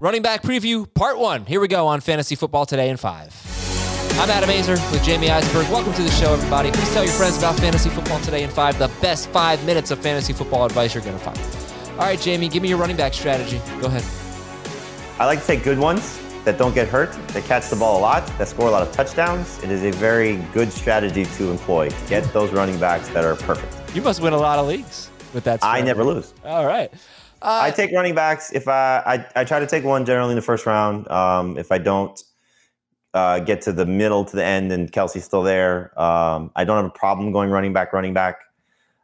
Running back preview part one. Here we go on Fantasy Football Today in five. I'm Adam Aizer with Jamey Eisenberg. Welcome to the show, everybody. Please tell your friends about Fantasy Football Today in five, the best five minutes of fantasy football advice you're going to find. All right, Jamey, give me your running back strategy. Go ahead. I like to take good ones that don't get hurt, that catch the ball a lot, that score a lot of touchdowns. It is a very good strategy to employ. Get those running backs that are perfect. You must win a lot of leagues with that. Strategy. I never lose. All right. Uh, I take running backs if I, I, I try to take one generally in the first round. Um, if I don't uh, get to the middle to the end and Kelce's still there, um, I don't have a problem going running back, running back.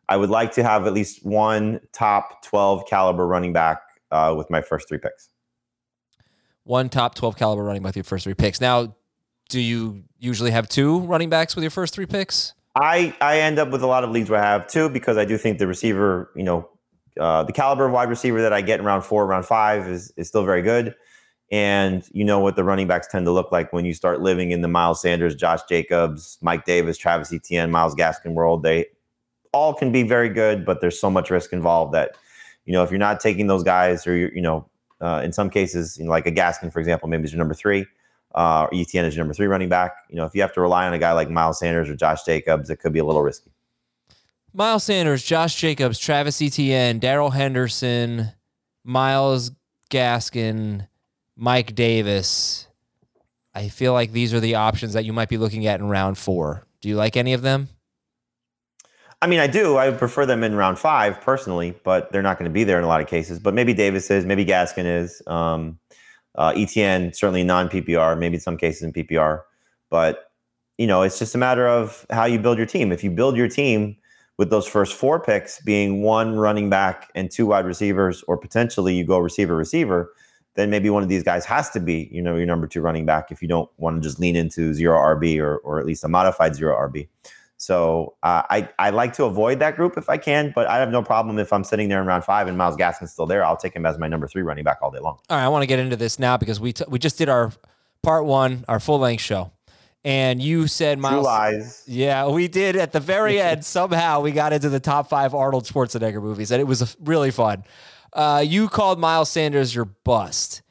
I would like to have at least one top 12 caliber running back uh, with my first three picks. One top 12 caliber running back with your first three picks. Now, do you usually have two running backs with your first three picks? I, I end up with a lot of leagues where I have two because I do think the receiver, you know, uh, the caliber of wide receiver that I get in round four, round five is, is still very good. And you know what the running backs tend to look like when you start living in the Miles Sanders, Josh Jacobs, Mike Davis, Travis Etienne, Myles Gaskin world. They all can be very good, but there's so much risk involved that, you know, if you're not taking those guys or, you know, uh, in some cases, you know, like a Gaskin, for example, maybe is your number three, uh, or Etienne is your number three running back. You know, if you have to rely on a guy like Miles Sanders or Josh Jacobs, it could be a little risky. Miles Sanders, Josh Jacobs, Travis Etienne, Darrell Henderson, Myles Gaskin, Mike Davis. I feel like these are the options that you might be looking at in round four. Do you like any of them? I mean, I do. I would prefer them in round five personally, but they're not going to be there in a lot of cases. But maybe Davis is, maybe Gaskin is. Um, uh, Etienne certainly non PPR, maybe in some cases in PPR. But you know, it's just a matter of how you build your team. If you build your team with those first four picks being one running back and two wide receivers, or potentially you go receiver receiver, then maybe one of these guys has to be, you know, your number two running back if you don't want to just lean into zero RB or or at least a modified zero RB. So uh, I I like to avoid that group if I can, but I have no problem if I'm sitting there in round five and Myles Gaskin's still there. I'll take him as my number three running back all day long. All right, I want to get into this now because we t- we just did our part one, our full length show and you said Miles. Lies. Yeah, we did at the very end. somehow we got into the top five Arnold Schwarzenegger movies, and it was really fun. Uh, you called Miles Sanders your bust.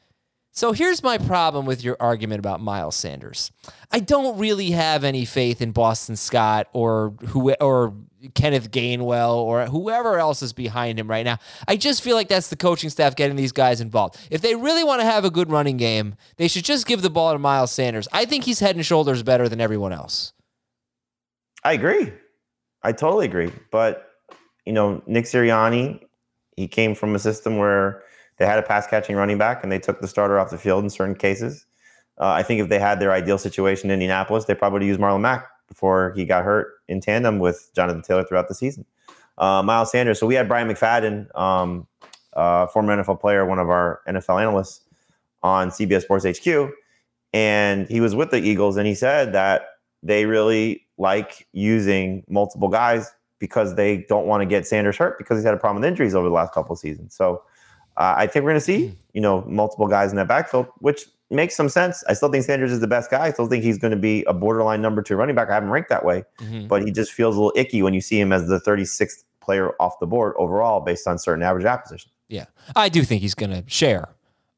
So here's my problem with your argument about Miles Sanders. I don't really have any faith in Boston Scott or who or Kenneth Gainwell or whoever else is behind him right now. I just feel like that's the coaching staff getting these guys involved. If they really want to have a good running game, they should just give the ball to Miles Sanders. I think he's head and shoulders better than everyone else. I agree. I totally agree. But, you know, Nick Sirianni, he came from a system where they had a pass catching running back and they took the starter off the field in certain cases. Uh, I think if they had their ideal situation in Indianapolis, they probably would use Marlon Mack before he got hurt in tandem with Jonathan Taylor throughout the season. Uh, Miles Sanders. So we had Bryant McFadden, um, uh, former NFL player, one of our NFL analysts on CBS Sports HQ, and he was with the Eagles, and he said that they really like using multiple guys because they don't want to get Sanders hurt because he's had a problem with injuries over the last couple of seasons. So uh, I think we're going to see, you know, multiple guys in that backfield, which makes some sense. I still think Sanders is the best guy. I still think he's going to be a borderline number two running back. I haven't ranked that way, mm-hmm. but he just feels a little icky when you see him as the 36th player off the board overall based on certain average positions. Yeah, I do think he's going to share.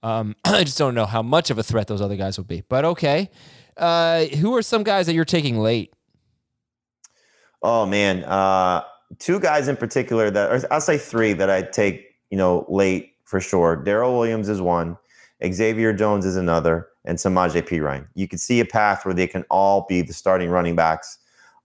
Um, I just don't know how much of a threat those other guys will be. But okay, uh, who are some guys that you're taking late? Oh man, uh, two guys in particular that I'll say three that I take you know late for sure. Darrel Williams is one, Xavier Jones is another, and Samaje Perine. You can see a path where they can all be the starting running backs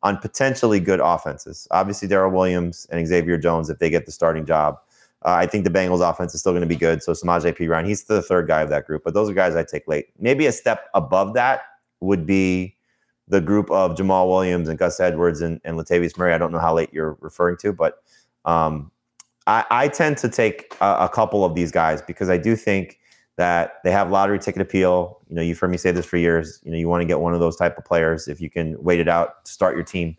on potentially good offenses. Obviously, Darrel Williams and Xavier Jones, if they get the starting job. Uh, I think the Bengals offense is still going to be good. So Samaje Perine, he's the third guy of that group. But those are guys I take late. Maybe a step above that would be the group of Jamaal Williams and Gus Edwards and, and Latavius Murray. I don't know how late you're referring to, but um, I, I tend to take a, a, couple of these guys because I do think that they have lottery ticket appeal. You know, you've heard me say this for years. You know, you want to get one of those type of players if you can wait it out to start your team.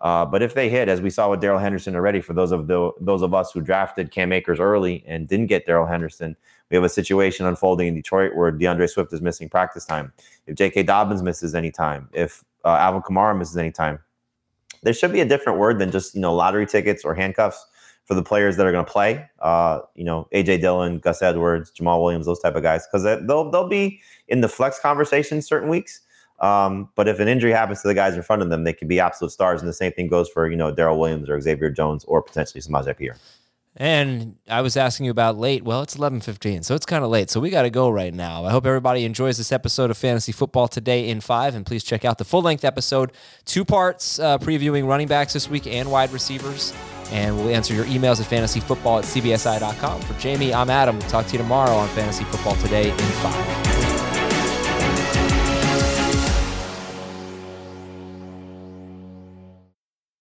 Uh, but if they hit, as we saw with Darrell Henderson already, for those of the those of us who drafted Cam Akers early and didn't get Darrell Henderson, we have a situation unfolding in Detroit where D'Andre Swift is missing practice time. If J.K. Dobbins misses any time, if uh, Alvin Kamara misses any time, there should be a different word than just you know lottery tickets or handcuffs for the players that are going to play. Uh, you know, AJ Dillon, Gus Edwards, Jamaal Williams, those type of guys, because they'll they'll be in the flex conversation certain weeks. Um, but if an injury happens to the guys in front of them, they could be absolute stars. And the same thing goes for you know Darrel Williams or Xavier Jones or potentially Samaje Perine. And I was asking you about late. Well, it's 11:15, so it's kind of late. So we got to go right now. I hope everybody enjoys this episode of Fantasy Football today in 5 and please check out the full-length episode, two parts uh, previewing running backs this week and wide receivers. And we'll answer your emails at fantasyfootball at cbsi.com. For Jamey, I'm Adam. We'll talk to you tomorrow on Fantasy Football Today in 5.